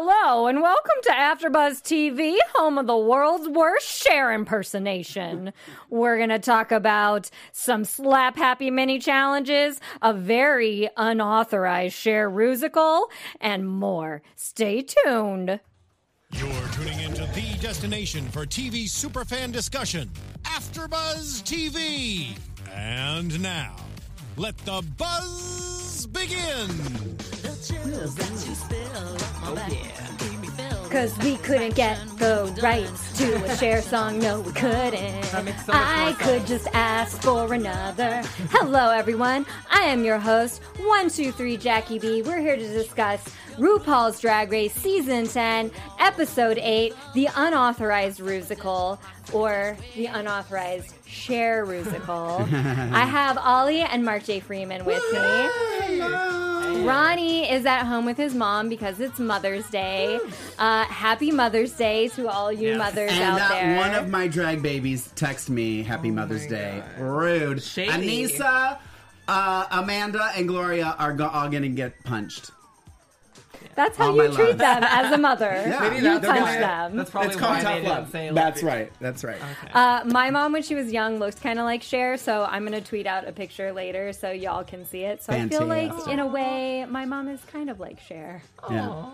Hello and welcome to AfterBuzz TV, home of the world's worst Cher impersonation. We're going to talk about some slap happy mini challenges, a very unauthorized Cher rusical, and more. Stay tuned. You're tuning into the destination for TV superfan discussion, AfterBuzz TV. And now, let the buzz begin. Cause we couldn't get the rights to a Cher song. No, we couldn't. That makes so much I more could sense. just ask for another. Hello, everyone. I am your host, 123 Jackie B. We're here to discuss RuPaul's Drag Race Season 10, Episode 8, The Unauthorized Rusical, or The Unauthorized Cher Rusical. I have Ollie and Mark J. Freeman with me. Ronnie is at home with his mom because it's Mother's Day. Uh, happy Mother's Day to all you Yes. mothers And out that there. one of my drag babies text me Happy Mother's Day. Rude. Shady. Anissa, uh, Amanda, and Gloria are go- all going to get punched. That's how all you my treat love. them as a mother. Yeah. Maybe you that's punch why- them. That's probably it's called why they tough didn't love. say That's lesbian. right. That's right. Uh, my mom, when she was young, looked kind of like Cher, so I'm going to tweet out a picture later so y'all can see it. So I feel like, Fantastic. in a way, my mom is kind of like Cher, Yeah. Aw.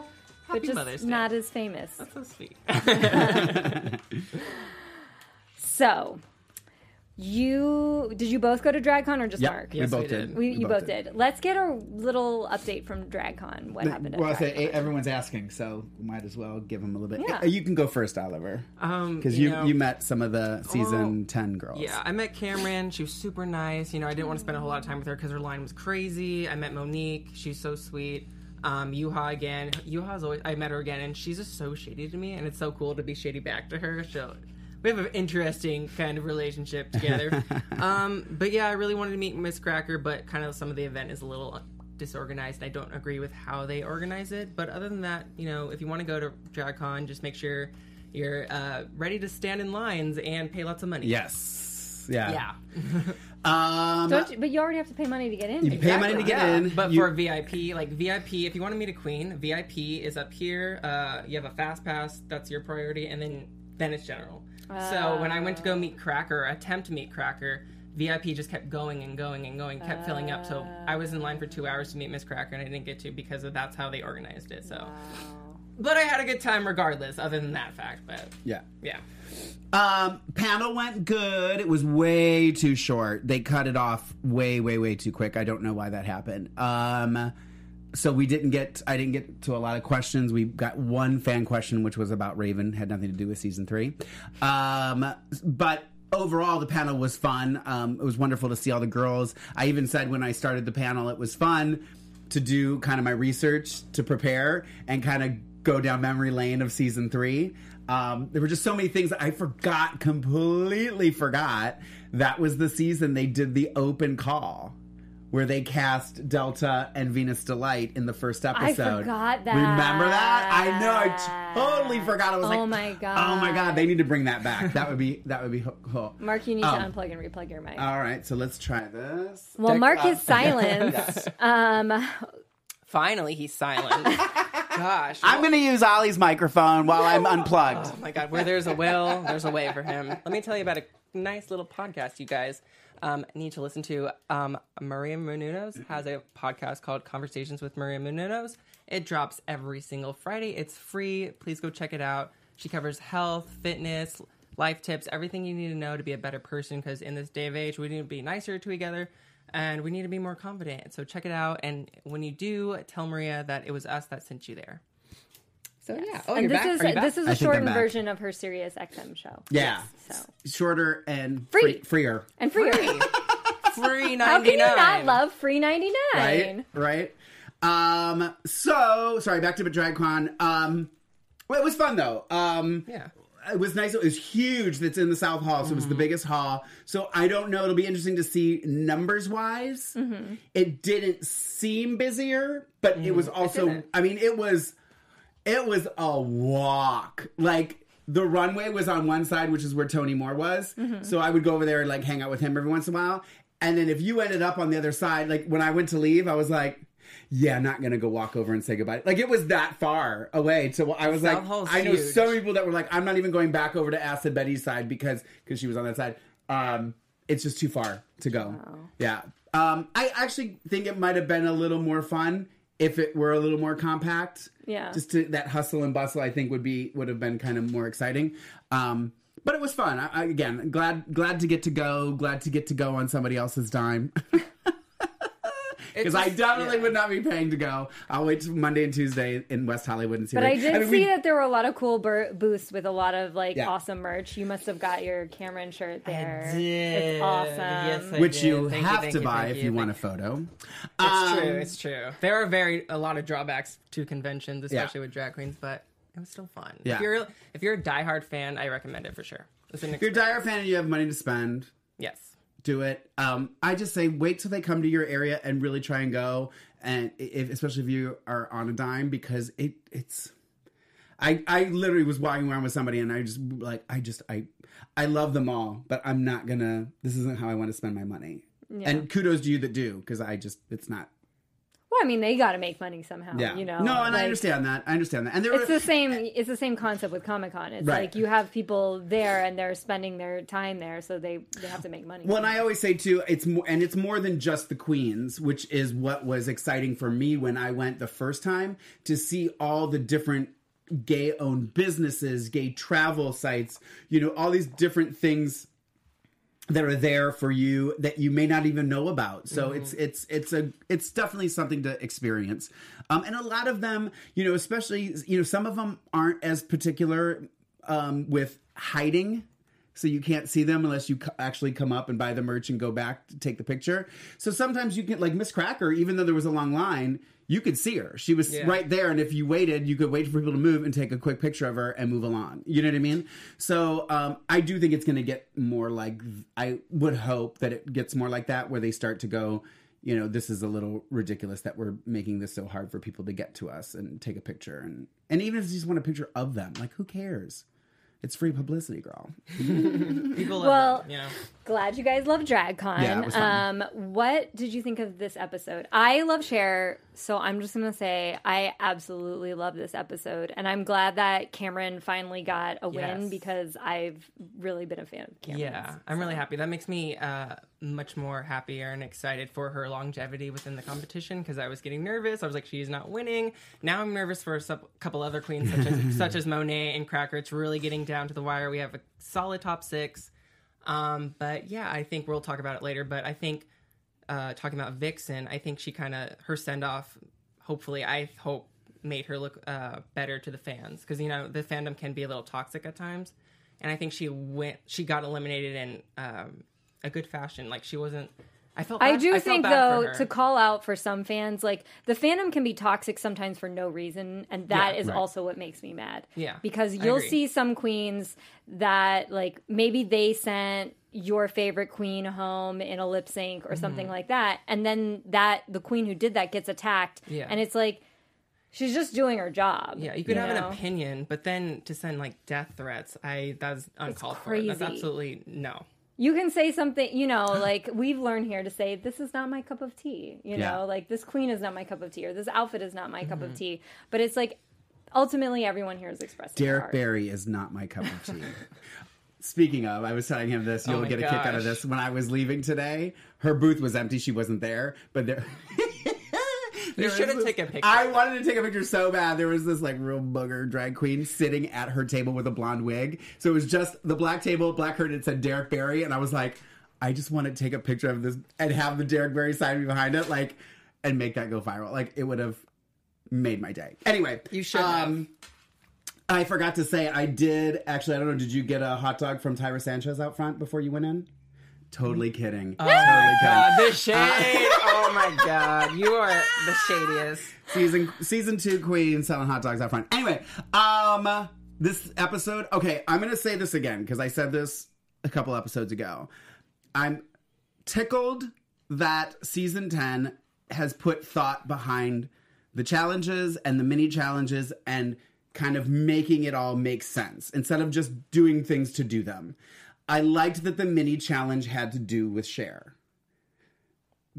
but Happy just Mother's Day. not as famous. That's so sweet. So, you did you both go to DragCon or just Yep, Mark? we Yes, both we did. did. We, you both did. did. Let's get a little update from DragCon. What happened? At Well, I say everyone's asking, so we might as well give them a little bit. Yeah. You can go first, Oliver, Um, because you know, you met some of the season Well, ten girls. Yeah, I met Kameron. She was super nice. You know, I didn't want to spend a whole lot of time with her because her line was crazy. I met Monique. She's so sweet. Um, Yuhua again. Yuhua's always. I met her again, and she's just so shady to me, and it's so cool to be shady back to her. So we have an interesting kind of relationship together. um, but yeah, I really wanted to meet Miz Cracker, but kind of some of the event is a little disorganized. I don't agree with how they organize it. But other than that, you know, if you want to go to DragCon, just make sure you're uh, ready to stand in lines and pay lots of money. Yes. Yeah. Yeah. Um, Don't you, but you already have to pay money to get in. You pay money to get Yeah, in, But you- for VIP, like VIP, if you want to meet a queen, VIP is up here. Uh, you have a fast pass, that's your priority, and then then it's general. So when I went to go meet Cracker, attempt to meet Cracker, VIP just kept going and going and going, kept filling up. So I was in line for two hours to meet Miz Cracker, and I didn't get to because of that's how they organized it. So, but I had a good time regardless. Other than that fact, but yeah. yeah. Um, panel went good. It was way too short. They cut it off way, way, way too quick. I don't know why that happened. Um, so we didn't get. I didn't get to a lot of questions. We got one fan question, which was about Raven. Had nothing to do with season three. Um, but overall, the panel was fun. Um, it was wonderful to see all the girls. I even said when I started the panel, it was fun to do kind of my research to prepare and kind of go down memory lane of season three. Um, there were just so many things I forgot, completely forgot. That was the season they did the open call where they cast Delta and Venus D-Lite in the first episode. I forgot that. Remember that? I know. I totally forgot. I was Oh like, my God. Oh my god! They need to bring that back. That would be that would be ho- cool. Mark, you need Oh. to unplug and replug your mic. All right, so let's try this. well, Dick Mark up. is silenced. um, Finally, he's silent. Gosh. I'm going to use Ollie's microphone while I'm unplugged. Oh my god, where there's a will, there's a way for him. Let me tell you about a nice little podcast you guys um, need to listen to. Um, Maria Menounos has a podcast called Conversations with Maria Menounos. It drops every single Friday. It's free. Please go check it out. She covers health, fitness, life tips, everything you need to know to be a better person because in this day of age, we need to be nicer to each other and we need to be more confident. So check it out. And when you do, tell Maria that it was us that sent you there. So yeah. Oh, and you're this back. is Are you back? this is I a shortened version of her Sirius XM show. Yeah. So Shorter and Free. freer. and free. free ninety nine. How can you not love free ninety nine? Right? Right? Um, so, sorry, back to DragCon. Um, well, it was fun, though. Um, Yeah. It was nice. It was huge. That's in the South Hall, so it was Mm-hmm. the biggest hall. So I don't know. It'll be interesting to see numbers wise. Mm-hmm. It didn't seem busier, but it was also. didn't. I mean, it was. It was a walk. Like the runway was on one side, which is where Tony Moore was. Mm-hmm. So I would go over there and like hang out with him every once in a while. And then if you ended up on the other side, like when I went to leave, I was like, yeah, not gonna go walk over and say goodbye. Like it was that far away. So I was South like, Hall's I know huge. so many people that were like, I'm not even going back over to Acid Betty's side because because she was on that side. Um, it's just too far to go. Yeah. Um, I actually think it might have been a little more fun if it were a little more compact. Yeah. Just to, that hustle and bustle, I think would be would have been kind of more exciting. Um, but it was fun. I, I, again, glad glad to get to go. Glad to get to go on somebody else's dime. Because I definitely yeah. would not be paying to go. I'll wait till Monday and Tuesday in West Hollywood and see. But I they- did mean, see we- that there were a lot of cool bur- booths with a lot of like Yeah. awesome merch. You must have got your Kameron shirt there. did. It's awesome. Yes, I which did. you Thank have thank to buy if you want a photo. It's Um, true. It's true. There are very a lot of drawbacks to conventions, Yeah. especially with drag queens, but it was still fun. Yeah. If you're if you're a diehard fan, I recommend it for sure. It's an If you're a dire fan and you have money to spend, yes. Do it. Um, I just say wait till they come to your area and really try and go, and if, especially if you are on a dime because it it's. I I literally was walking around with somebody and I just like I just I I love them all, but I'm not gonna. This isn't how I want to spend my money. And kudos to you that do because I just it's not. I mean, they got to make money somehow. Yeah. You know. No, and I understand that. I understand that. And there It's were the same. It's the same concept with Comic Con. It's Right. like you have people there and they're spending their time there, so they they have to make money. Well, and I always say too, it's more, and it's more than just the queens, which is what was exciting for me when I went the first time to see all the different gay-owned businesses, gay travel sites, you know, all these different things that are there for you that you may not even know about. So it's it's it's a it's definitely something to experience. Um, and a lot of them, you know, especially you know, some of them aren't as particular um, with hiding. So you can't see them unless you actually come up and buy the merch and go back to take the picture. So sometimes you can, like Miz Cracker, even though there was a long line, you could see her. She was Yeah. right there, and if you waited, you could wait for people to move and take a quick picture of her and move along. You know what I mean? So um, I do think it's going to get more like I would hope that it gets more like that, where they start to go. You know, this is a little ridiculous that we're making this so hard for people to get to us and take a picture, and and even if you just want a picture of them, like who cares? It's free publicity, girl. People love Well, them, you know. Glad you guys love DragCon. Yeah, it was fun. Um, what did you think of this episode? I love Cher, so I'm just gonna say I absolutely love this episode, and I'm glad that Kameron finally got a win Yes. because I've really been a fan of Kameron. Yeah, I'm really happy. That makes me uh, much more happier and excited for her longevity within the competition because I was getting nervous. I was like, she's not winning. Now I'm nervous for a sub- couple other queens such as such as Monet and Cracker. It's really getting down to the wire. We have a solid top six. Um, but yeah, I think we'll talk about it later. But I think uh, talking about Vixen, I think she kind of her send off. Hopefully, I hope made her look uh, better to the fans because you know the fandom can be a little toxic at times, and I think she went she got eliminated in um, a good fashion. Like she wasn't. I felt. I do felt think though to call out for some fans, like the fandom can be toxic sometimes for no reason, and that Yeah, is right. also what makes me mad. Yeah, because you'll see some queens that like maybe they sent your favorite queen home in a lip sync or mm-hmm. something like that, and then that the queen who did that gets attacked, Yeah. and it's like she's just doing her job. Yeah, you could have know? an opinion, but then to send like death threats, I that's uncalled for. That's absolutely no. You can say something, you know, like we've learned here to say, this is not my cup of tea. You Yeah. know, like this queen is not my cup of tea, or this outfit is not my cup Mm-hmm. of tea. But it's like, ultimately, everyone here is expressing their Derrick art. Barry is not my cup of tea. Speaking of, I was telling him this. You'll Oh get a kick out of this. When I was leaving today, her booth was empty. She wasn't there, but there. You should have taken a picture. I wanted to take a picture so bad. There was this like real booger drag queen sitting at her table with a blonde wig. So it was just the black table, black curtain. It said Derrick Barry, and I was like, I just want to take a picture of this and have the Derrick Barry sign me behind it, like, and make that go viral. Like it would have made my day. Anyway, You should um, I forgot to say, I did actually. I don't know. Did you get a hot dog from Tyra Sanchez out front before you went in? Totally kidding. totally kidding. God, the shade! oh my god, you are the shadiest. season season two queen selling hot dogs out front. Anyway, um, this episode. Okay, I'm gonna say this again because I said this a couple episodes ago. I'm tickled that season ten has put thought behind the challenges and the mini challenges and kind of making it all make sense instead of just doing things to do them. I liked that the mini challenge had to do with Cher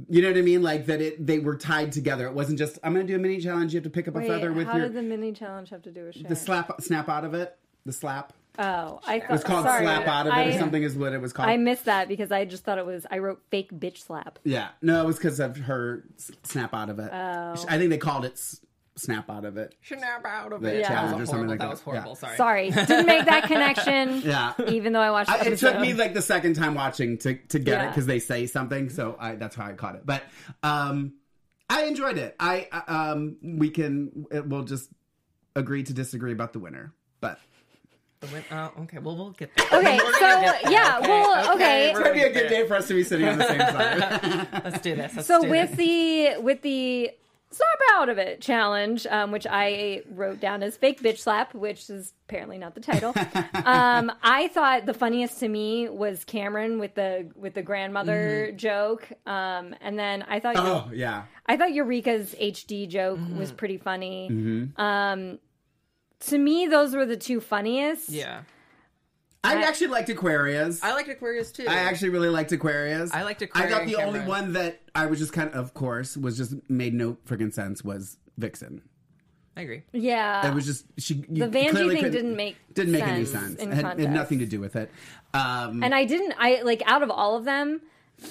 You know what I mean? Like that it they were tied together. It wasn't just I'm going to do a mini challenge. You have to pick up a feather with how your did the mini challenge have to do with Cher? the slap snap out of it. The slap. oh, I thought It was called sorry, slap out of it I, or something is what it was called. I missed that because I just thought it was. I wrote fake bitch slap. yeah. No, it was because of her snap out of it. Oh. I think they called it snap out of it. Snap out of The it. challenge that or was something horrible. like that that. was horrible. Yeah. Sorry. Sorry, didn't make that connection. Yeah. Even though I watched. The I, it took me like the second time watching to to get it because they say something, so I, that's how I caught it. But um, I enjoyed it. I uh, um, we can we'll just agree to disagree about the winner, but The win- oh, okay. Well, we'll get there. Okay, so get there, yeah, okay? well, okay. it's gonna be a good day for us to be sitting on the same side. Let's do this. Let's So do with this. the with the slap out of it challenge, um, which I wrote down as fake bitch slap, which is apparently not the title. um, I thought the funniest to me was Kameron with the with the grandmother joke, um, and then I thought oh yeah, I thought Eureka's HD joke was pretty funny. Um, to me, those were the two funniest. yeah, I I- actually liked Aquaria. I liked Aquaria too. I actually really liked Aquaria. I liked Aquaria. I Aquaria thought and the only one that I was just kind of, of course, was just made no freaking sense was Vixen. I agree. Yeah, It was just she. You the Vanjie thing didn't make didn't make any sense sense. in It had, had nothing to do with it. Um, and I didn't. I like out of all of them,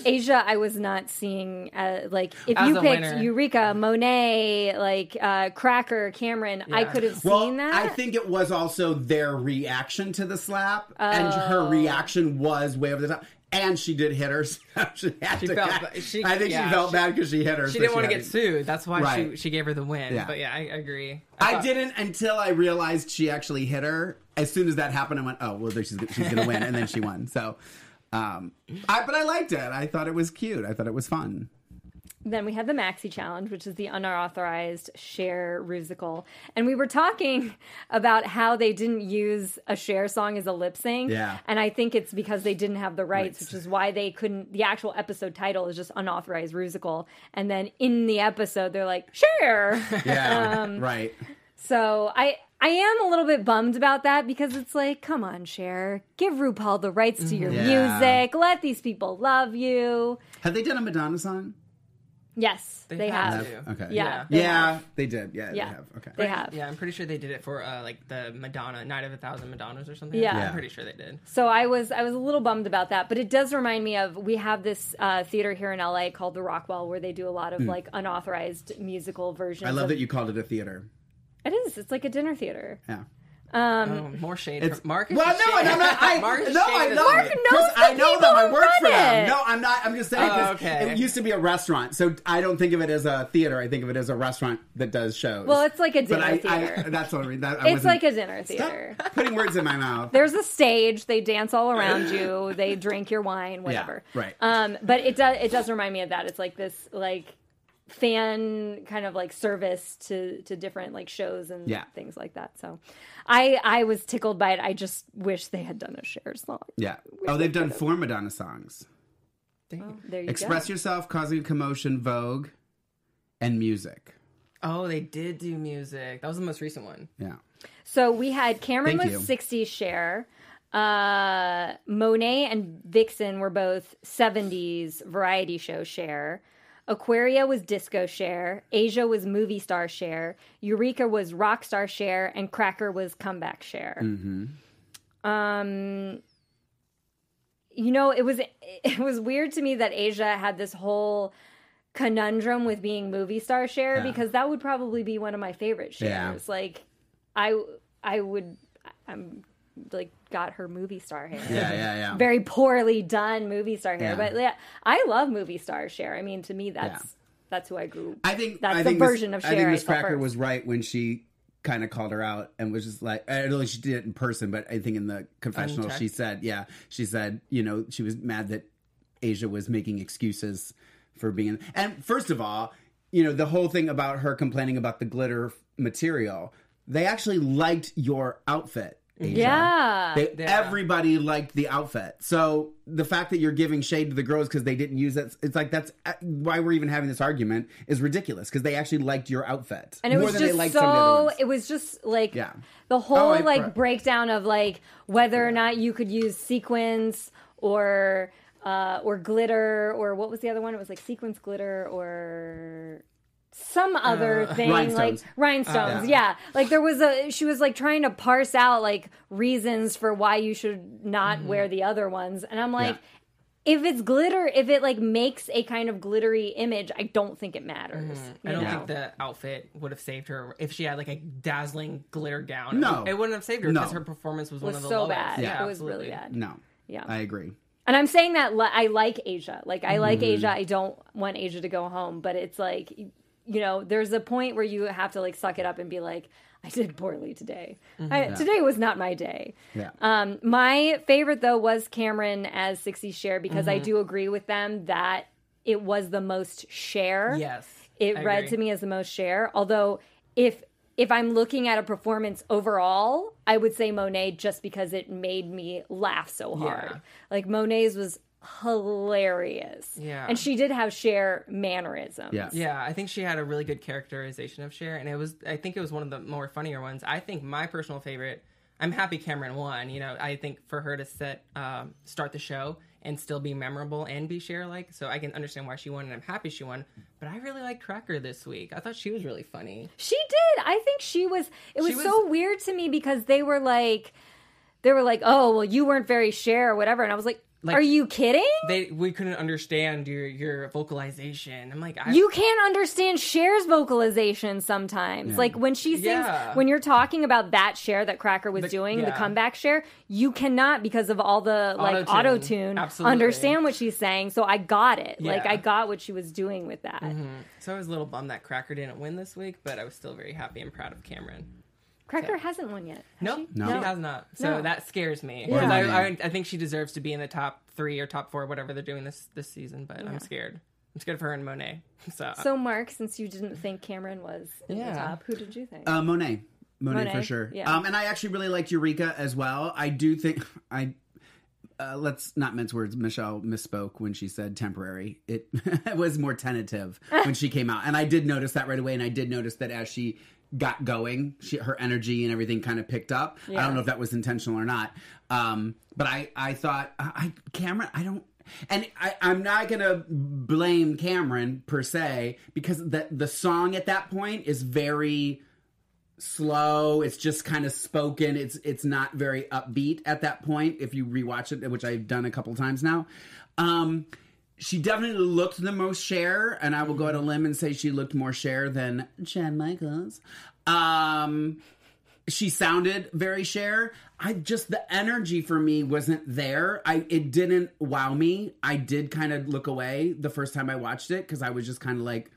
Asia. I was not seeing uh, like if As you picked winner. Eureka, Monet, like uh, Cracker, Kameron, I could have well, seen that. I think it was also their reaction to the slap, and her Oh. reaction was way over the top. And she did hit her. so she had She to- felt ba- she- I think yeah, she felt she- bad because she hit her. She so didn't want to had get sued. That's why she Right. she gave her the win. Yeah. But yeah, I, I agree. I thought- didn't until I realized she actually hit her. As soon as that happened, I went, "Oh, well, she's she's gonna win," and then she won. So, um, I but I liked it. I thought it was cute. I thought it was fun. Then we had the Maxi Challenge, which is the unauthorized Cher rusical. And we were talking about how they didn't use a Cher song as a lip sync. Yeah. And I think it's because they didn't have the rights, Rights. which is why they couldn't. The actual episode title is just unauthorized rusical. And then in the episode, they're like, Cher. Yeah, Um, right. so I. I am a little bit bummed about that because it's like, come on, Cher, give RuPaul the rights to your Mm-hmm. Yeah. music. Let these people love you. Have they done a Madonna song? Yes, they, They have. have. Okay. Yeah, Yeah. they yeah, they did. Yeah, Yeah. they have. Okay. They have. Yeah, I'm pretty sure they did it for uh, like the Madonna Night of a Thousand Madonnas or something. Yeah. Yeah. I'm pretty sure they did. So I was I was a little bummed about that, but it does remind me of we have this uh, theater here in LA called the Rockwell where they do a lot of like unauthorized musical versions. I love of, that you called it a theater. It is. It's like a dinner theater. Yeah. Oh, more shade. It's- From Mark is Well, no, and I'm not. I, Mark is no, I know. Mark it. knows 'Cause the I know people them. I work for run them. it. No, I'm not. I'm just saying. Oh, 'cause okay. It used to be a restaurant, so I don't think of it as a theater. I think of it as a restaurant that does shows. Well, it's like a but dinner I, theater. I, that's what I mean. That, I it's like a dinner Stop theater. putting words in my mouth. There's a stage. They dance all around you. They drink your wine, whatever. right. Um, but it does. It does remind me of that. It's like this, like fan kind of like service to to different like shows and Yeah. things like that. So, I I was tickled by it. I just wish they had done a Cher song. Yeah. Oh, they've done four Madonna songs: Dang. There you "Express go. Yourself," "Causing a Commotion," "Vogue," and "Music." Oh, they did do music. That was the most recent one. Yeah. So we had Kameron Thank was you. 60s Cher. Uh, Monet and Vixen were both 70s variety show Cher. Aquaria was disco Cher. Asia was movie star Cher. Eureka was rock star Cher. And Cracker was comeback Cher. Um, you know, it was it was weird to me that Asia had this whole conundrum with being movie star Cher Yeah. because that would probably be one of my favorite Yeah. shares. Like, I I would I'm like got her movie star hair. Yeah. Yeah. Yeah. Very poorly done movie star hair, Yeah. but yeah, I love movie star Cher. I mean, to me, that's Yeah. that's who I grew. I think That's I the think Miss- version of I think Miss saw Cracker first. was right when she kind of called her out and was just like, I don't know she did it in person, but I think in the confessional Unchecked. she said, yeah, she said, you know, she was mad that Asia was making excuses for being. And first of all, you know, the whole thing about her complaining about the glitter material, they actually liked your outfit. Asia. Yeah. They, Yeah. Everybody liked the outfit. So the fact that you're giving shade to the girls because they didn't use it, it's like that's uh, why we're even having this argument is ridiculous because they actually liked your outfit and it more was than they just liked some of so it was just like Yeah. the whole Oh, I- like right. breakdown of like whether or not you could use sequins or uh, or glitter, or what was the other one? It was like sequence glitter or some uh, other thing Rhinestones. like rhinestones uh, yeah. like there was a she was like trying to parse out like reasons for why you should not mm-hmm. wear the other ones and i'm like if it's glitter if it like makes a kind of glittery image i don't think it matters mm-hmm. I don't know? think the outfit would have saved her if she had like a dazzling glitter gown. No. it wouldn't have saved her No. because her performance was, one of the so lowest. bad Yeah, it was really bad No. Yeah. I agree. And I'm saying that li- I like Asia. Like I like mm-hmm. Asia. I don't want Asia to go home, but it's like you know, there's a point where you have to like suck it up and be like, I did poorly today. I, Today was not my day. Mm-hmm. Yeah. Um, my favorite though was Kameron as 60 Cher because Mm-hmm. I do agree with them that it was the most Cher. Yes, It I read agree. to me as the most Cher. Although if if I'm looking at a performance overall, I would say Monet just because it made me laugh so hard. Yeah. Like Monet's was hilarious. Yeah. And she did have Cher mannerisms. Yeah. Yeah, I think she had a really good characterization of Cher, and it was I think it was one of the more funnier ones. I think my personal favorite. I'm happy Kameron won. You know, I think for her to set um, start the show and still be memorable and be Cher like, so I can understand why she won, and I'm happy she won. But I really liked Cracker this week. I thought she was really funny. She did. I think she was it was, was- so weird to me because they were like they were like, "Oh, well you weren't very Cher or whatever." And I was like, Like- "Are you kidding?" They we couldn't understand your your vocalization. I'm like, I, You can't understand Cher's vocalization sometimes. Like when she sings, Yeah. when you're talking about that Cher that Cracker was The- doing, the comeback Cher, you cannot because of all the like Auto-tune. Absolutely. understand what she's saying. So I got it. Like I got what she was doing with that. Mm-hmm. so I was a little bummed that Cracker didn't win this week, but I was still very happy and proud of Kameron. Cracker hasn't won yet. has No, she? No. she has not. So No. that scares me. Yeah. 'Cause I, I, I think she deserves to be in the top three or top four, whatever they're doing this this season. But I'm scared. I'm scared for her and Monet. So, So Mark, since you didn't think Kameron was in the Yeah. top, who did you think? Uh, Monet. Monet. Monet, for sure. yeah. Um, and I actually really liked Eureka as well. I do think I. Uh, let's not mince words. Michelle misspoke when she said temporary. It was more tentative when she came out, and I did notice that right away. And I did notice that as she got going, she, her energy and everything kind of picked up. I don't know if that was intentional or not, um, but I I thought I I- Kameron I don't. And I, I'm not gonna blame Kameron per se because the the song at that point is very slow. It's just kind of spoken. It's it's not very upbeat at that point. If you rewatch it, which I've done a couple times now, um, she definitely looked the most Cher, and I will go out a limb and say she looked more Cher than Chad Michaels. Um, she sounded very Cher. I just the energy for me wasn't there. I it didn't wow me. I did kind of look away the first time I watched it because I was just kind of like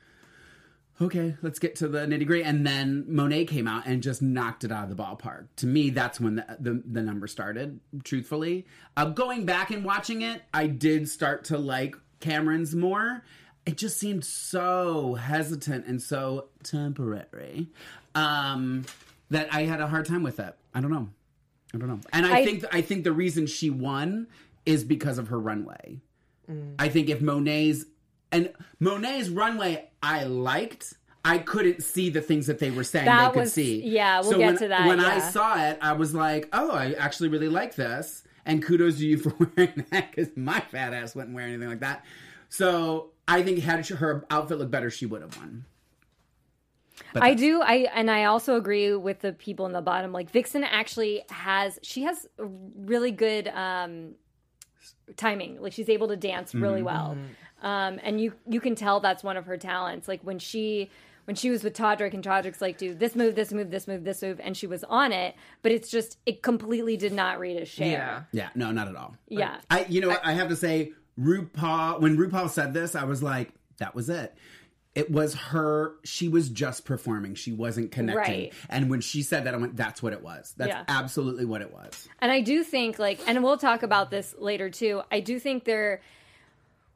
okay, let's get to the nitty gritty. And then Monet came out and just knocked it out of the ballpark. To me, that's when the the, the number started. Truthfully, uh, going back and watching it, I did start to like Kameron's more. It just seemed so hesitant and so temporary um, that I had a hard time with it. I don't know. I don't know. And I, I- think I think the reason she won is because of her runway. I think if Monet's and Monet's runway I liked, I couldn't see the things that they were saying That they could was- see. yeah, we'll so get when, to that, When I saw it, I was like, oh, I actually really like this. And kudos to you for wearing that because my fat ass wouldn't wear anything like that. So I think had her outfit looked better, she would have won. But I do. I and I also agree with the people in the bottom. Like Vixen actually has she has really good um timing. Like she's able to dance really well. Um and you you can tell that's one of her talents. Like when she when she was with Todrick and Todrick's like, do this move, this move, this move, this move, and she was on it, but it's just it completely did not read as Cher. yeah. Yeah, no, not at all. Yeah. I, you know, what, I have to say, RuPaul. When RuPaul said this, I was like, that was it. It was her. She was just performing. She wasn't connecting. Right. And when she said that, I went, "That's what it was. That's Yeah. absolutely what it was." And I do think like and we'll talk about this later too. I do think there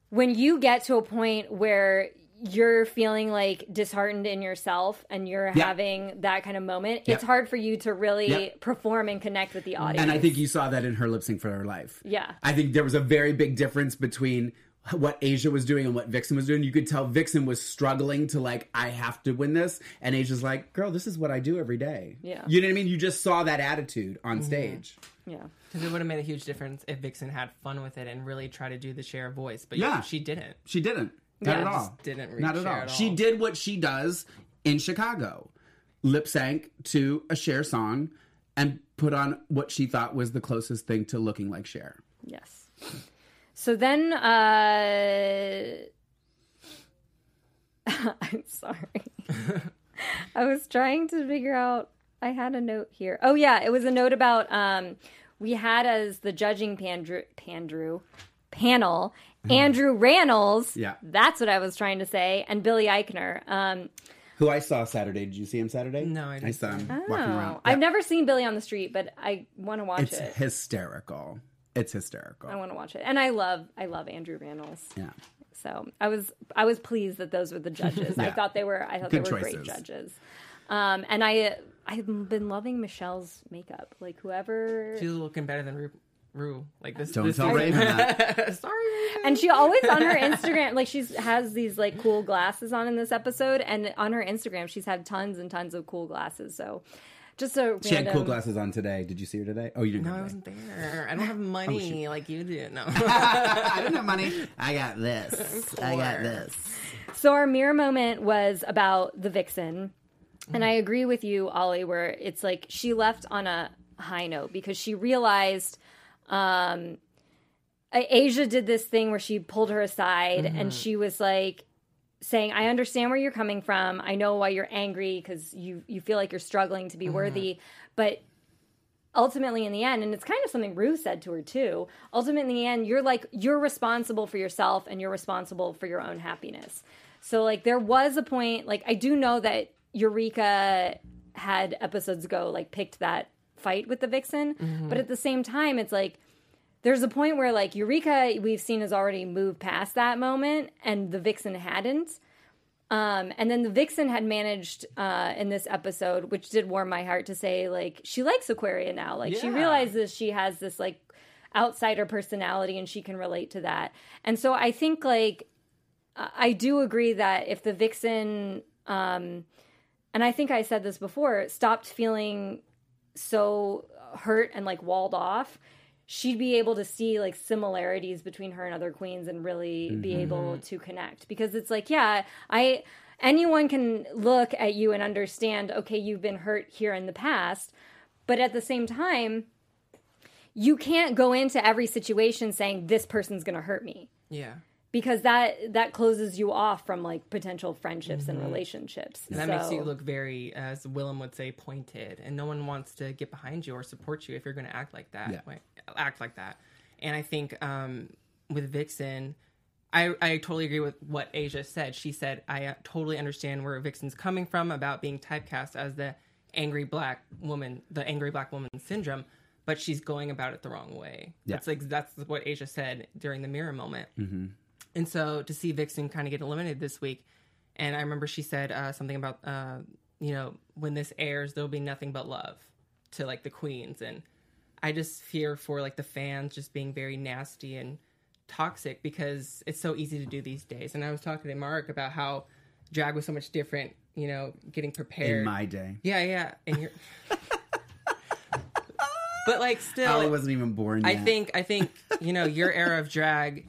when you get to a point where you're feeling like disheartened in yourself and you're Yeah. having that kind of moment, Yep. it's hard for you to really Yep. perform and connect with the audience. And I think you saw that in her lip sync for her life. Yeah. I think there was a very big difference between what Asia was doing and what Vixen was doing. You could tell Vixen was struggling to like, I have to win this, and Asia's like, girl, this is what I do every day. Yeah. you know what I mean. You just saw that attitude on mm-hmm. stage. Yeah. Because it would have made a huge difference if Vixen had fun with it and really tried to do the Cher of voice. But Yeah. yeah, she didn't. She didn't. Not Yeah. at all. Just didn't reach Not at Cher all. at She did what she does in Chicago. Lip sync to a Cher song and put on what she thought was the closest thing to looking like Cher. Yes. So then, uh, I'm sorry. I was trying to figure out. I had a note here. Oh yeah, it was a note about um, we had as the judging pandrew, pandrew panel Andrew Rannells. Yeah. that's what I was trying to say, and Billy Eichner. Um, Who I saw Saturday. Did you see him Saturday? No, I didn't I saw him oh, walking around. I've Yeah. never seen Billy on the street, but I want to watch It's it. It's hysterical. It's hysterical. I want to watch it, and I love I love Andrew Rannells. yeah. So I was I was pleased that those were the judges. I thought they were I thought Good they were great judges. Um, and I I've been loving Michelle's makeup. Like whoever She's looking better than Ru. Ru. Like this. Don't this tell. Raven that. Sorry. Raven. and she always on her Instagram like she's has these like cool glasses on in this episode and on her Instagram she's had tons and tons of cool glasses. So just a She had cool glasses on today. Did you see her today? Oh, you didn't. No, I wasn't there. I don't have oh, money like you do. No. I don't have money. I got this. I got this. So our mirror moment was about the vixen. And I agree with you, Ollie, where it's like she left on a high note because she realized um Asia did this thing where she pulled her aside and mm-hmm. she was like saying, I understand where you're coming from. I know why you're angry because you you feel like you're struggling to be mm-hmm. worthy, but ultimately in the end and it's kind of something Ruth said to her too ultimately in the end you're like you're responsible for yourself and you're responsible for your own happiness. So like there was a point like I do know that Eureka had episodes ago like picked that fight with the vixen mm-hmm. but at the same time it's like there's a point where like Eureka we've seen has already moved past that moment and the vixen hadn't um, and then the vixen had managed uh, in this episode, which did warm my heart to say, like, she likes Aquaria now. Like, she realizes she has this, like, outsider personality and she can relate to that. And so I think, like, I I do agree that if the vixen, um, and I think I said this before, stopped feeling so hurt and, like, walled off, she'd be able to see like similarities between her and other queens and really be mm-hmm. able to connect. Because it's like yeah i anyone can look at you and understand okay you've been hurt here in the past but at the same time you can't go into every situation saying this person's going to hurt me. Yeah. Because that that closes you off from like potential friendships and relationships And that makes you look very, as Willam would say, pointed. And no one wants to get behind you or support you if you're going to act like that. Yeah. Like, act like that. And I think um, with Vixen, I, I totally agree with what Asia said. She said, I uh, totally understand where Vixen's coming from about being typecast as the angry black woman, the angry black woman syndrome, but she's going about it the wrong way. Yeah. That's like, that's what Asia said during the mirror moment. And so to see Vixen kind of get eliminated this week, and I remember she said uh, something about, uh, you know, when this airs, there'll be nothing but love to like the queens. And I just fear for like the fans just being very nasty and toxic because it's so easy to do these days. And I was talking to Mark about how drag was so much different, you know, getting prepared. In my day. yeah, yeah. And you're. but like still. Allie wasn't even born I think I think you know your era of drag,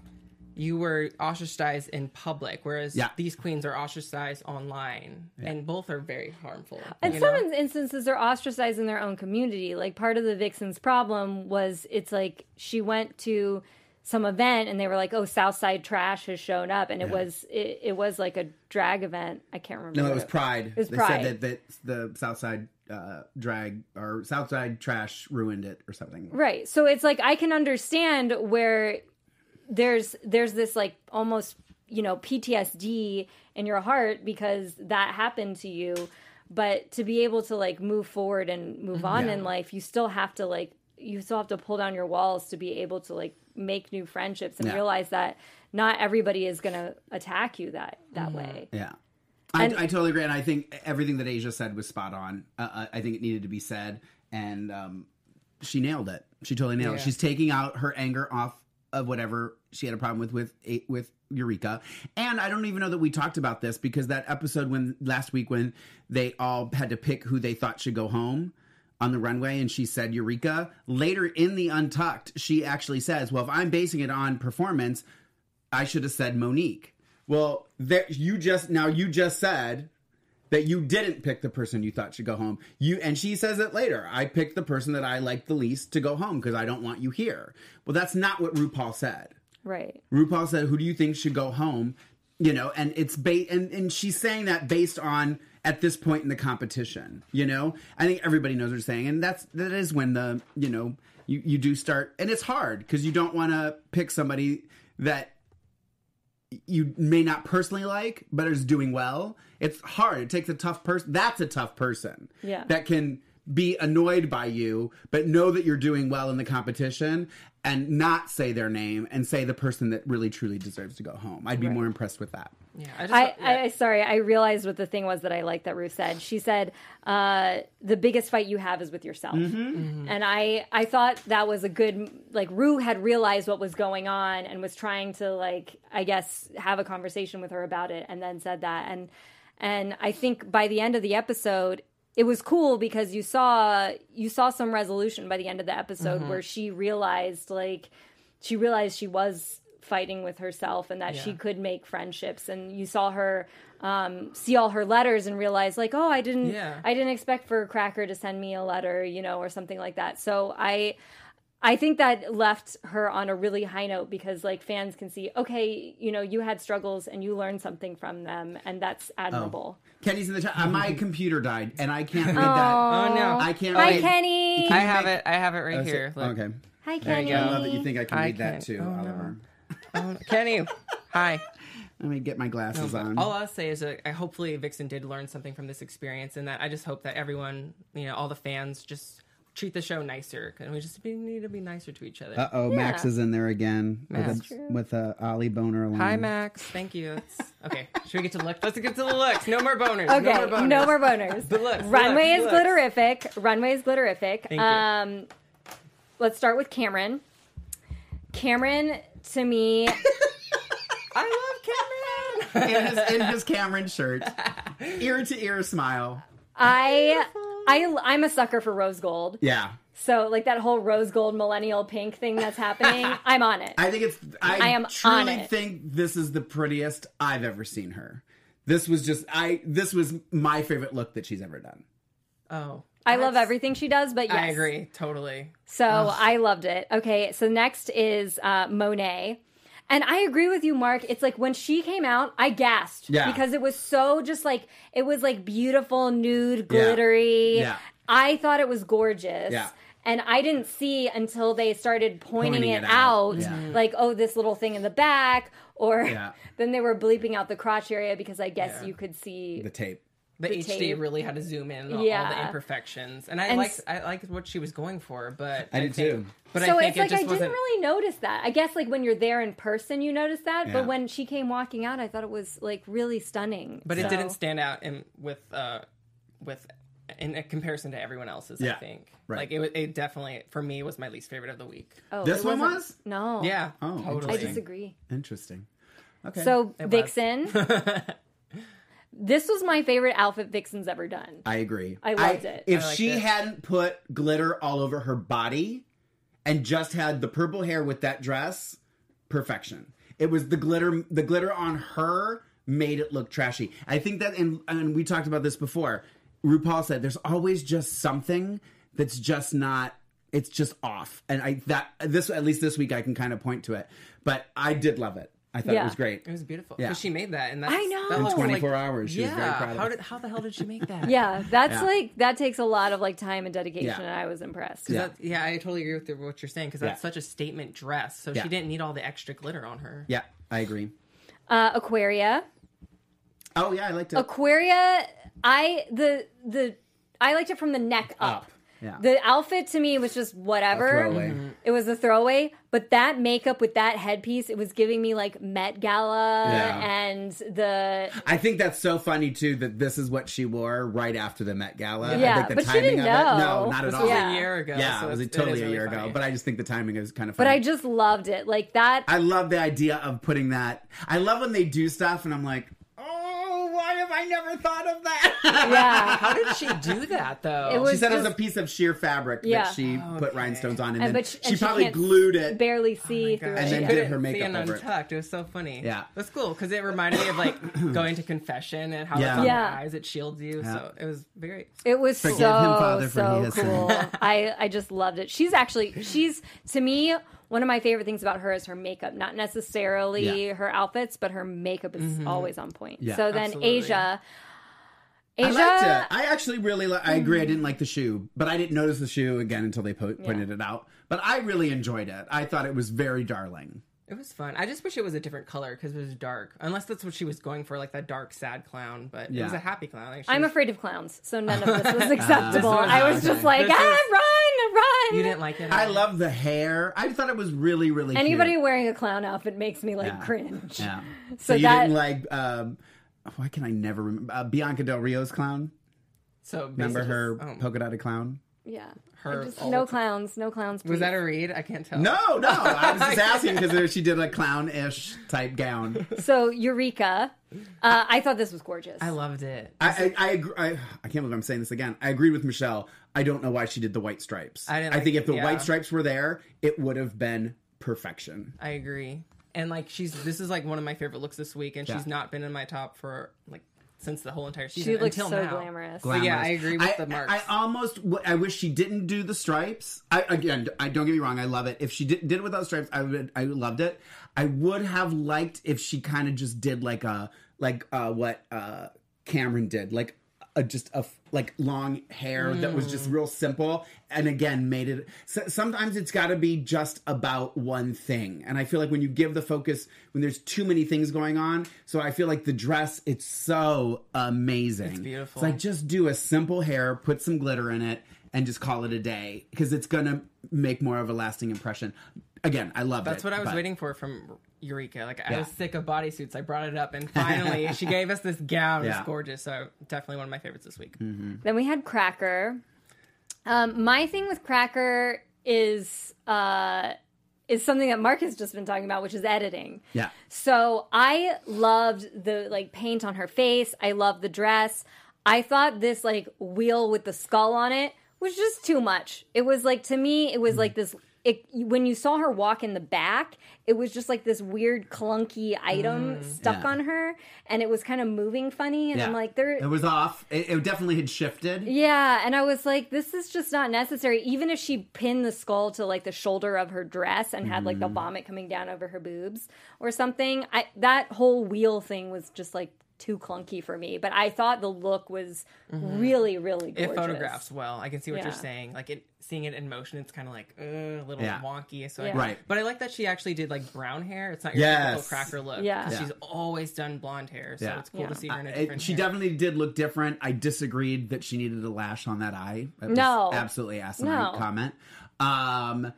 you were ostracized in public, whereas Yeah. these queens are ostracized online, and both are very harmful. In you some know? instances, they're ostracized in their own community. Like part of the Vixen's problem was it's like she went to some event and they were like, "Oh, Southside Trash has shown up," and it was it, it was like a drag event. I can't remember. No, it was Pride. It was they Pride. said that, that the Southside uh, drag or Southside trash ruined it or something. Right. So it's like I can understand where there's there's this like almost you know PTSD in your heart because that happened to you, but to be able to like move forward and move on Yeah. in life, you still have to like you still have to pull down your walls to be able to like make new friendships and Yeah. realize that not everybody is going to attack you that that way. Yeah. I, And- I totally agree, and I think everything that Asia said was spot on. Uh, I- I think it needed to be said, and um, she nailed it. She totally nailed it. She's taking out her anger off of whatever she had a problem with with eh, with Eureka. And I don't even know that we talked about this because that episode when last week when they all had to pick who they thought should go home. on the runway and she said Eureka. Later in the Untucked, she actually says, "Well, if I'm basing it on performance, I should have said Monique." Well, there, you just now you just said that you didn't pick the person you thought should go home. You and she says it later. I picked the person that I liked the least to go home because I don't want you here. Well, that's not what RuPaul said. Right. RuPaul said, "Who do you think should go home?" You know, and it's ba- and and she's saying that based on at this point in the competition. You know, I think everybody knows what she's saying, and that's that is when the you know you you do start, and it's hard because you don't want to pick somebody that you may not personally like, but is doing well. It's hard. It takes a tough person. That's a tough person. Yeah. That can be annoyed by you, but know that you're doing well in the competition and not say their name and say the person that really truly deserves to go home. I'd be more impressed with that. Yeah, I just I, yeah. I sorry, I realized what the thing was that I liked that Ruth said. She said, uh, "The biggest fight you have is with yourself," Mm-hmm. and I I thought that was a good like Ru had realized what was going on and was trying to like I guess have a conversation with her about it, and then said that and and I think by the end of the episode. It was cool because you saw you saw some resolution by the end of the episode Mm-hmm. where she realized like she realized she was fighting with herself and that she could make friendships and you saw her um, see all her letters and realize like oh i didn't Yeah. i didn't expect for cracker to send me a letter you know or something like that so i i think that left her on a really high note because like fans can see okay you know you had struggles and you learned something from them and that's admirable Kenny's in the chat. Uh, my computer died and I can't read that. oh no, I can't hi read. kenny I have it. I have it right That's here. it. Look. Okay. hi There you kenny go. I love that you think I can I read that can't- too, oh, no. Oliver. Oh, Kenny, hi. Let me get my glasses on. All I'll say is that I hopefully Vixen did learn something from this experience, and that I just hope that everyone, you know, all the fans, just treat the show nicer, and we just be, need to be nicer to each other. Uh oh, Max is in there again Max. with a, with a Ollie boner alarm. Hi, Max. Thank you. That's, okay, should we get to the looks? Let's get to the looks. No more boners. Okay, no more boners. no more boners. The looks, the Runway looks, is the looks. glitterific. Runway is glitterific. Thank you. Um, let's start with Kameron. Kameron, to me, I love Kameron. in his, in his Kameron shirt, ear to ear smile. I, I, I'm a sucker for rose gold. Yeah, So, like that whole rose gold millennial pink thing that's happening, I'm on it. I think it's. I, I am on truly it. think this is the prettiest I've ever seen her. This was just I. This was my favorite look that she's ever done. oh, I love everything she does, but yes. I agree totally. So I loved it. Okay, so next is uh, Monet. And I agree with you, Mark. It's like when she came out, I gasped Yeah. because it was so just like it was like beautiful, nude, glittery. Yeah. I thought it was gorgeous. Yeah. And I didn't see until they started pointing, Pointing it, it out. out, Yeah. like, oh, this little thing in the back, or Yeah. then they were bleeping out the crotch area because I guess Yeah. you could see. The tape. The, The HD tape. really had to zoom in on all the imperfections, and I And liked s- I liked what she was going for, but I did think, too. But so I think it's it like just I didn't wasn't. really notice that. I guess like when you're there in person, you notice that. Yeah. But when she came walking out, I thought it was like really stunning. But it didn't stand out in with uh with in a comparison to everyone else's. Yeah, I think right. like it was it definitely for me was my least favorite of the week. Oh, This one wasn't- No. Yeah, Oh, totally. I disagree. Interesting. Okay. So It. Vixen, this was my favorite outfit Vixen's ever done. I agree. I loved it. If she it. hadn't put glitter all over her body and just had the purple hair with that dress, perfection. It was the glitter. The glitter on her made it look trashy. I think that, and, and we talked about this before. RuPaul said there's always just something that's just not. It's just off, and I that this at least this week I can kind of point to it. But I did love it. I thought it Yeah. was great. It was beautiful Yeah. she made that, and that's, I know. that In looks 24 like- hours, she was yeah, very proud of how it. did how the hell did she make that? Yeah, that's Yeah. like that takes a lot of like time and dedication, Yeah. and I was impressed. yeah. Yeah. That, yeah, I totally agree with what you're saying because that's Yeah. such a statement dress. So Yeah. she didn't need all the extra glitter on her. Yeah, I agree. Uh, Aquaria, Oh yeah, I liked it. Aquaria, I the the I liked it from the neck up. Up. Yeah. The outfit to me was just whatever. throwaway. Mm-hmm. It was a throwaway, but that makeup with that headpiece, it was giving me like Met Gala Yeah. and the I think that's so funny too that this is what she wore right after the Met Gala. Yeah, I think the but she didn't of know. it. No, not at all. was Yeah. a year ago. Yeah, so it was it's- totally is a really year funny. ago. But I just think the timing is kind of funny. but. I just loved it. Like that I love the idea of putting that. I love when they do stuff and I'm like, why have I never thought of that. Yeah. How did she do that though? It was she said it was a piece of sheer fabric Yeah. that she oh, put rhinestones on, and, And, then but she, she and probably can't glued it. barely oh see through God, And it. then yeah. did couldn't her see makeup an over it. untucked. It was so funny. Yeah. that's cool because it reminded me of like going to confession and how Yeah. it's on Yeah. your eyes, it shields you. Yeah. So it was very. It was Forgive so him, Father, so cool. I I just loved it. She's actually she's to me one of my favorite things about her is her makeup. Not necessarily Yeah. her outfits, but her makeup is always on point. Yeah. so then Absolutely. Asia, I Asia, liked it. I actually really. Li- I agree. I didn't like the shoe, but I didn't notice the shoe again until they po- pointed it out. But I really enjoyed it. I thought it was very darling. It was fun. I just wish it was a different color because it was dark. Unless that's what she was going for, like that dark, sad clown. But it was a happy clown. Like, I'm was- afraid of clowns, so none of this was acceptable. was I was okay. just like, This ah, was- run, run. You didn't like it. I love the hair. I thought it was really, really. Anybody cute. wearing a clown outfit makes me like Yeah. cringe. Yeah. So, So you that- didn't like. Um, why can I never remember uh, Bianca Del Rio's clown? So Remember basically- her oh, polka dotted clown? Yeah. Her just- no clowns, no clowns. Was that a read? I can't tell. No, no. I was just asking because she did a clown-ish type gown. So Eureka, uh, I thought this was gorgeous. I loved it. I, I, I, agree, I, I can't believe I'm saying this again. I agreed with Michelle. I don't know why she did the white stripes. I didn't I like- think if the yeah. white stripes were there, it would have been perfection. I agree. And like she's this is like one of my favorite looks this week, and Yeah. she's not been in my top for like since the whole entire she season looks until so now. glamorous. So yeah, I agree with I, the marks. I almost, w- I wish she didn't do the stripes. I again, I don't get me wrong, I love it. If she did, did it without stripes, I would, I loved it. I would have liked if she kind of just did like a, like uh, what uh, Kameron did, like a, just a like long hair that was just real simple, and again made it. So, sometimes it's got to be just about one thing, and I feel like when you give the focus when there's too many things going on, so I feel like the dress it's so amazing. It's beautiful. It's like just do a simple hair, put some glitter in it, and just call it a day because it's gonna make more of a lasting impression. Again, I love it. That's what I was but- waiting for from Eureka. Like I Yeah. was sick of bodysuits. I brought it up, and finally she gave us this gown. It's gorgeous. So definitely one of my favorites this week. Then we had Cracker. Um, my thing with Cracker is uh, is something that Mark has just been talking about, which is editing. Yeah. So I loved the like paint on her face. I loved the dress. I thought this like wheel with the skull on it was just too much. It was like to me, it Mm-hmm. was like this. It, when you saw her walk in the back, it was just like this weird clunky item stuck Mm, yeah. on her, and it was kind of moving funny. And Yeah. I'm like, there, It was off. It, it definitely had shifted. yeah, and I was like, this is just not necessary. Even if she pinned the skull to like the shoulder of her dress and had like the Mm-hmm. vomit coming down over her boobs or something, I that whole wheel thing was just like too clunky for me. But I thought the look was really, really It photographs well. I can see what Yeah. you're saying. Like it, seeing it in motion, it's kind of like uh, a little Yeah. wonky. So Yeah. I, Right. But I like that she actually did like brown hair. It's not your Yes. typical cracker look. Yeah. 'cause Yeah. She's always done blonde hair, so Yeah. it's cool Yeah. to see her in a It- different. she hair. definitely did look different. I disagreed that she needed a lash on that eye. That was No. absolutely asinine No. comment. Um,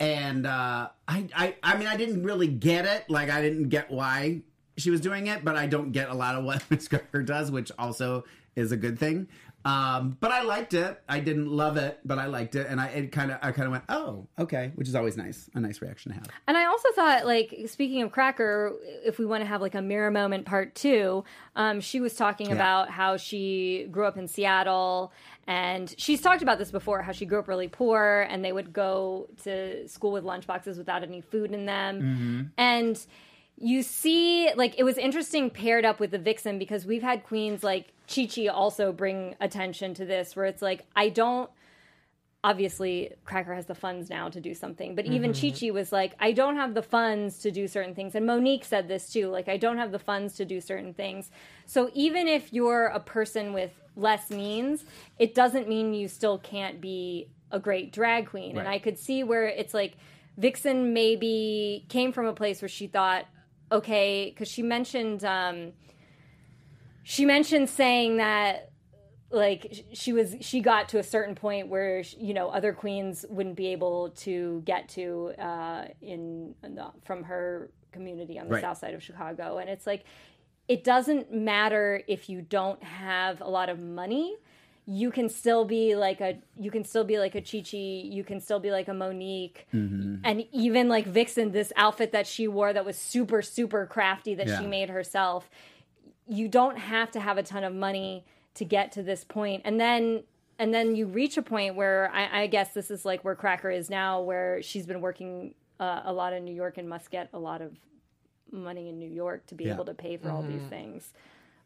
and uh, I, I, I mean, I didn't really get it. Like, I didn't get why she was doing it, but I don't get a lot of what Miz Cracker does, which also is a good thing. Um, but I liked it. I didn't love it, but I liked it, and I it kind of I kind of went, oh, okay, which is always nice, a nice reaction to have. And I also thought, like, speaking of Cracker, if we want to have like a mirror moment part two, um, she was talking about how she grew up in Seattle. And she's talked about this before how she grew up really poor and they would go to school with lunchboxes without any food in them. And you see, like, it was interesting paired up with the Vixen because we've had queens like Chi Chi also bring attention to this, where it's like, I don't obviously Cracker has the funds now to do something. But even mm-hmm. Chi Chi was like, I don't have the funds to do certain things. And Monique said this too, like, I don't have the funds to do certain things. So even if you're a person with less means, it doesn't mean you still can't be a great drag queen. And I could see where it's like Vixen maybe came from a place where she thought, okay, because she mentioned, um, she mentioned saying that like she was she got to a certain point where sh- you know other queens wouldn't be able to get to uh in, in the, from her community on the Right. south side of chicago and it's like it doesn't matter if you don't have a lot of money you can still be like a you can still be like a Chi Chi, you can still be like a Monique, and even like Vixen, this outfit that she wore that was super super crafty that Yeah. she made herself you don't have to have a ton of money to get to this point and then and then you reach a point where I, I guess this is like where Cracker is now, where she's been working uh, a lot in New York and must get a lot of money in New York to be Yeah. able to pay for all these things.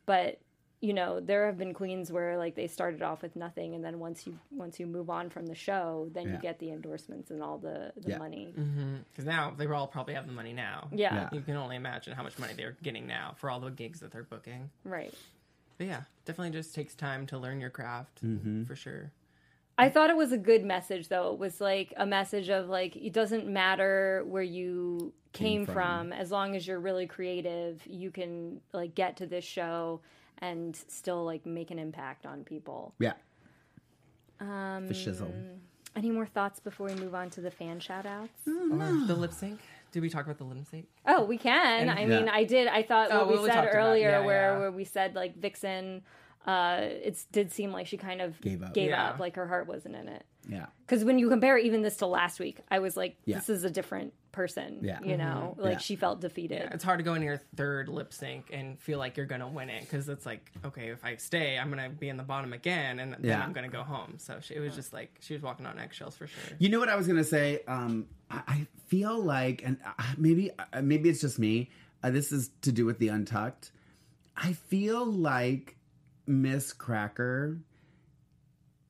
But you know, there have been queens where like they started off with nothing, and then once you once you move on from the show, then you get the endorsements and all the the Yeah. money. Mm-hmm. Because now they all probably have the money now. Yeah, Yeah. You can only imagine how much money they're getting now for all the gigs that they're booking. right. But yeah, definitely just takes time to learn your craft mm-hmm. for sure. I thought it was a good message though. It was like a message of like it doesn't matter where you came, from. from. as long as you're really creative, you can like get to this show and still like make an impact on people. Yeah. Um, the shizzle. Any more thoughts before we move on to the fan shout outs? Or the lip sync. Did we talk about the lip sync? Oh, we can. I mean, Yeah. I did. I thought Oh, what well, we we said earlier, yeah, where yeah. where we said like Vixen, uh, it did seem like she kind of Gave up. Gave Yeah. up. Like her heart wasn't in it. Yeah. Because when you compare even this to last week, I was like, Yeah. this is a different person. Yeah. You know, like Yeah. she felt defeated. It's hard to go into your third lip sync and feel like you're gonna win it because it's like, okay, if I stay, I'm gonna be in the bottom again, and then Yeah. I'm gonna go home. So she, it was just like she was walking on eggshells for sure. You know what I was gonna say? Um, I, I feel like, and uh, maybe uh, maybe it's just me. Uh, this is to do with the Untucked. I feel like Miz Cracker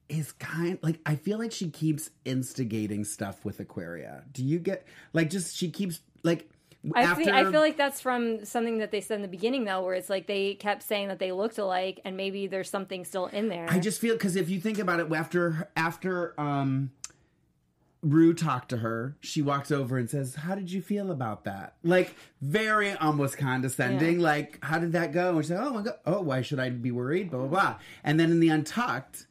is kind like I feel like she keeps instigating stuff with Aquaria. Do you get like just she keeps like I, after feel, I feel like that's from something that they said in the beginning, though, where it's like they kept saying that they looked alike, and maybe there's something still in there. I just feel because if you think about it, after after um, Ru talked to her, she walks over and says, "How did you feel about that?" Like very almost condescending. Yeah. Like, how did that go? And she said, "Oh my god, oh why should I be worried?" Blah blah blah. And then in the Untucked.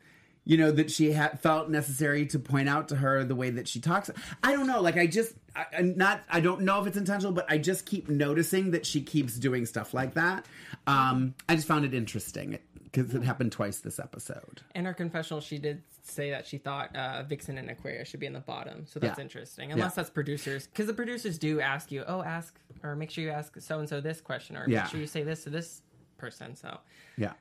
You know that she had felt necessary to point out to her the way that she talks. I don't know. Like I just, I, I'm not. I don't know if it's intentional, but I just keep noticing that she keeps doing stuff like that. Um, I just found it interesting because it happened twice this episode. In her confessional, she did say that she thought uh, Vixen and Aquaria should be in the bottom. So that's Yeah. interesting. Unless Yeah. that's producers, because the producers do ask you, oh, ask or make sure you ask so and so this question, or Yeah. make sure you say this to this person. So Yeah.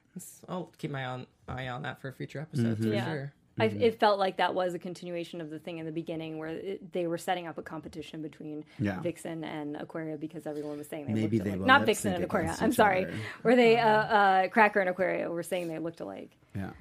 I'll keep my on eye on that for a future episodes for Yeah. sure. I, it felt like that was a continuation of the thing in the beginning where it, they were setting up a competition between Yeah. Vixen and Aquaria because everyone was saying they Maybe looked they alike. will Not lip Vixen and Aquaria. I'm sorry. other. Where they, uh, uh, Cracker and Aquaria were saying they looked alike. Yeah.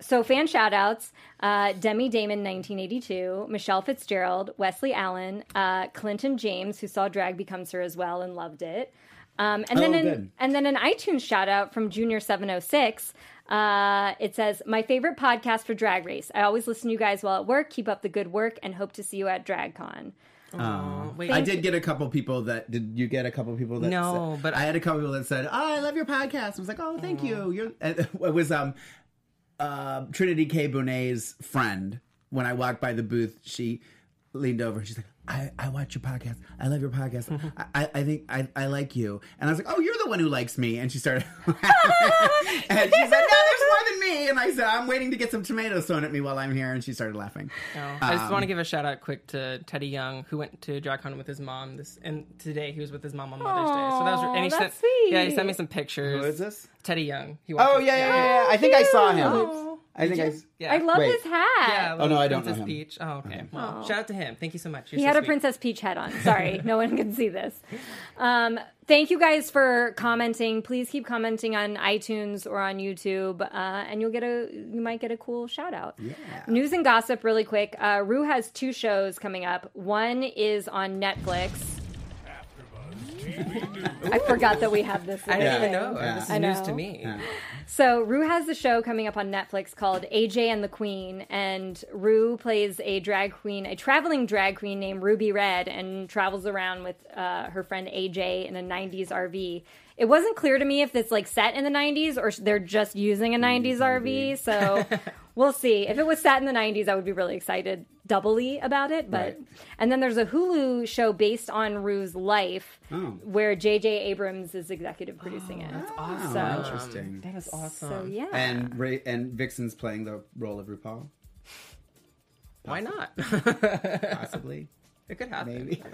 So fan shout outs, uh, Demi Damon 1982, Michelle Fitzgerald, Wesley Allen, uh, Clinton James, who saw drag becomes her as well and loved it. Um, and then Oh, an, good. and then an iTunes shout out from Junior 706. Uh, it says, My favorite podcast for Drag Race. I always listen to you guys while at work. Keep up the good work and hope to see you at DragCon. Oh, wait, I did get a couple people that did you get a couple people that No, said- but I had a couple people that said, "Oh, I love your podcast." I was like, "Oh, thank you." You're it was um uh, Trinity K Bonet's friend. When I walked by the booth, she leaned over and she's like, I, I watch your podcast. I love your podcast. I, I, I think I, I like you. And I was like, Oh, you're the one who likes me. And she started laughing. and she said, No, there's more than me. And I said, I'm waiting to get some tomatoes thrown at me while I'm here. And she started laughing. I just want Um, to give a shout out quick to Teddy Young, who went to DragCon with his mom. This and today he was with his mom on Mother's Day. So that was Aw, and he that's sent sweet. yeah he sent me some pictures. Who is this? Teddy Young. He Oh yeah, yeah, yeah. yeah. I think I saw him. Oh. I think I. Did? Yeah. I love Wait. his hat. Yeah, Oh, no, I don't Princess know him. Peach. Oh, okay. Well, shout out to him. Thank you so much. You're He so had a sweet. Princess Peach head on. Sorry, no one can see this. Um, thank you guys for commenting. Please keep commenting on iTunes or on YouTube, uh, and you'll get a you might get a cool shout out. News and gossip, really quick. Uh, Ru has two shows coming up. One is on Netflix. I forgot that we have this. I didn't even know. Yeah. This is I news know. to me. So Ru has the show coming up on Netflix called AJ and the Queen, and Ru plays a drag queen, a traveling drag queen named Ruby Red, and travels around with uh, her friend AJ in a '90s RV. It wasn't clear to me if it's like set in the '90s or they're just using a '90s RV. So we'll see. If it was set in the '90s, I would be really excited doubly about it. But Right. and then there's a Hulu show based on Ru's life, Oh. where J.J. Abrams is executive producing it. That's oh. awesome. So- Interesting. That is awesome. So yeah. And Ray, and Vixen's playing the role of RuPaul, Why not? possibly. it could happen. Maybe.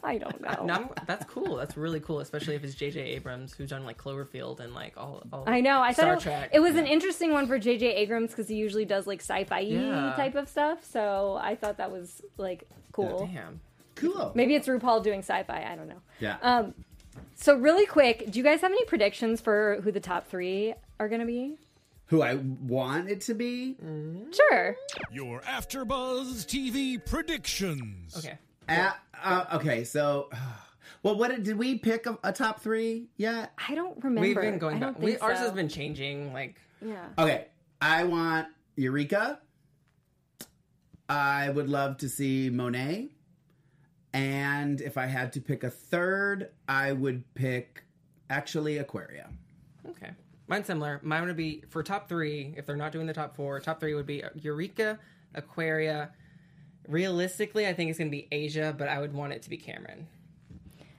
Why not? I don't know. No, I'm- that's cool. That's really cool, especially if it's J.J. Abrams who's done like Cloverfield and like all. all I know. I Star thought it, Trek. it was an interesting one for J.J. Abrams because he usually does like sci-fi Yeah. type of stuff. So I thought that was like cool. Damn. Cool. Maybe it's RuPaul doing sci-fi. I don't know. Yeah. Um, so really quick, do you guys have any predictions for who the top three are going to be? Who I want it to be? Sure. Your AfterBuzz TV predictions. Okay. Uh, uh, okay, so. Well, what did, did we pick a, a top three yet? I don't remember. We've been going I back. don't We, think ours so. has been changing. Like, Yeah. Okay, I want Eureka. I would love to see Monet. And if I had to pick a third, I would pick actually Aquaria. okay. Mine's similar. Mine would be for top three. If they're not doing the top four, top three would be Eureka, Aquaria. Realistically, I think it's going to be Asia, but I would want it to be Kameron.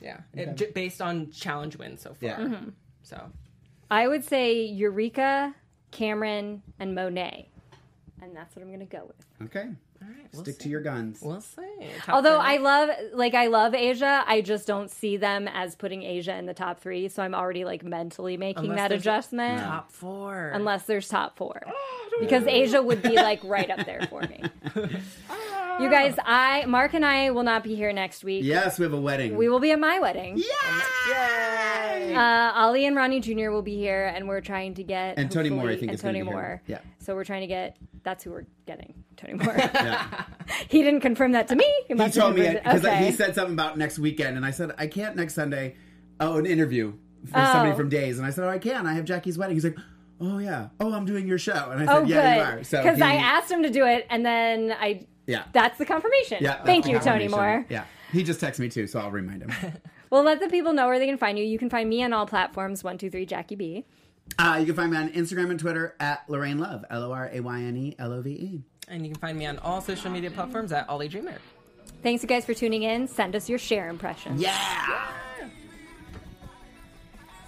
Yeah, It- j- based on challenge wins so far. Yeah. Mm-hmm. So I would say Eureka, Kameron, and Monet. And that's what I'm going to go with. Okay, all right, we'll stick see. to your guns. We'll see. Top Although three. I love, like, I love Asia, I just don't see them as putting Asia in the top three. So I'm already, like, mentally making Unless that there's adjustment. top four. Unless there's top four. Because Asia would be, like, right up there for me. You guys, I, Mark and I will not be here next week. yes, we have a wedding. We will be at my wedding. Yay! Uh, Ollie and Ronnie Jr. will be here, and we're trying to get And Tony Moore, I think, and is Tony be here. Moore. Yeah. So we're trying to get. That's who we're getting. Tony Moore. Yeah. he didn't confirm that to me. He, he must have told me because okay. he said something about next weekend, and I said I can't next Sunday. Oh, an interview for Oh. somebody from Days, and I said, "Oh, I can. I have Jackie's wedding." He's like, "Oh yeah. Oh, I'm doing your show," and I said, Oh, "Yeah, you good. are." So Because he- I asked him to do it, and then I. yeah, That's the confirmation. yeah. Thank the you, Tony. Moore. Yeah, he just texted me too, so I'll remind him. Well, let the people know where they can find you. You can find me on all platforms. One, two, three, Jackie B. uh, you can find me on Instagram and Twitter at Lorayne Love, L O R A Y N E L O V E. and you can find me on all social media platforms at Ollie Dreamer. Thanks, you guys, for tuning in. Send us your share impressions. Yeah.